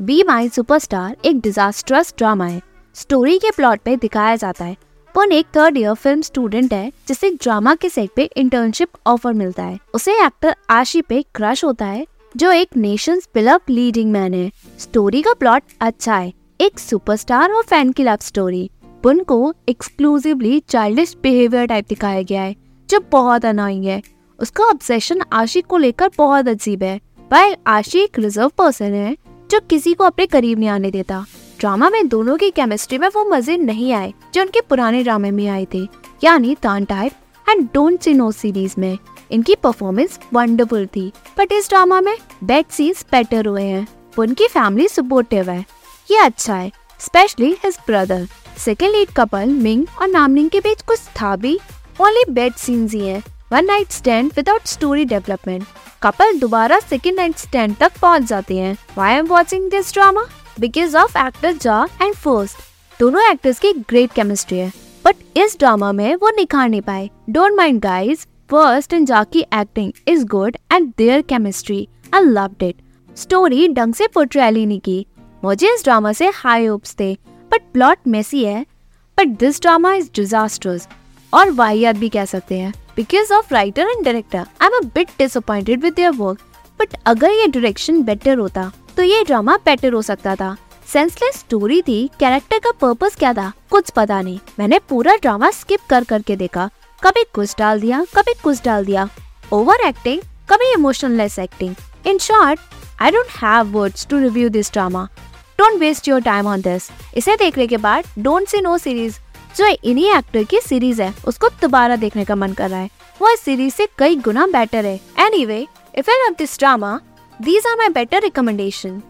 B my superstar एक disastrous drama है। Story के प्लॉट पे दिखाया जाता है। पुन एक थर्ड ईयर फ़िल्म स्टूडेंट है, जिसे ड्रामा के सेट पे इंटर्नशिप ऑफ़र मिलता है। उसे एक्टर आशी पे क्रश होता है, जो एक नेशन बिलव लीडिंग मैन है। स्टोरी का प्लॉट अच्छा है। एक सुपरस्टार और फ़ैन की लव स्टोरी पुन को एक्सक्लूसिवली चाइल्डिश बिहेवियर टाइप दिखाया गया है, जो बहुत अनोइंग है। उसका ऑब्सेशन आशिक को लेकर बहुत अजीब है। वह आशिक एक रिज़र्व पर्सन है जो किसी को अपने करीब नहीं आने देता। ड्रामा में दोनों की केमिस्ट्री में वो मज़े नहीं आए, जो उनके पुराने ड्रामे में आए थे। यानी Tan type and don't see no series में। इनकी परफॉर्मेंस वंडरफुल थी बट इस ड्रामा में बेड सीन्स बेटर हुए हैं। उनकी फैमिली सपोर्टिव है। ये अच्छा है specially his brother second lead couple Ming और नामनिंग के बीच कुछ था भी। ओनली बेड सीन्स ही है। One night stand without story development couple दोबारा सेकेंड नाइट स्टैंड तक पहुँच जाते हैं। Why am watching this drama because of actor Ja and first दोनों एक्टर्स की ग्रेट केमिस्ट्री है। बट इस ड्रामा में वो निखार नहीं पाए। Don't mind guys first and Ja की acting is good and their chemistry I loved it story ढंग से पोर्ट्रेल नहीं की। मुझे इस ड्रामा से हाई होप्स थे। बट प्लॉट मेसी है। But this drama is disasters और वाहियात भी कह सकते हैं। Of writer and director I am a bit disappointed with their work but अगर ये डायरेक्शन बेटर होता तो ये ड्रामा बेटर हो सकता था. सेंसलेस स्टोरी थी कैरेक्टर का पर्पस क्या था, कुछ पता नहीं. मैंने पूरा ड्रामा स्किप कर करके देखा. कभी कुछ डाल दिया, कभी कुछ डाल दिया. ओवर एक्टिंग कभी emotionless acting in short I don't have words to review this drama don't waste your time on this इसे देखने के बाद डोंट सी नो सीरीज़ जो इन्हीं एक्टर की सीरीज़ है, उसको दोबारा देखने का मन कर रहा है। वो इस सीरीज़ से कई गुना बेटर है। Anyway if I love this drama these are my better recommendation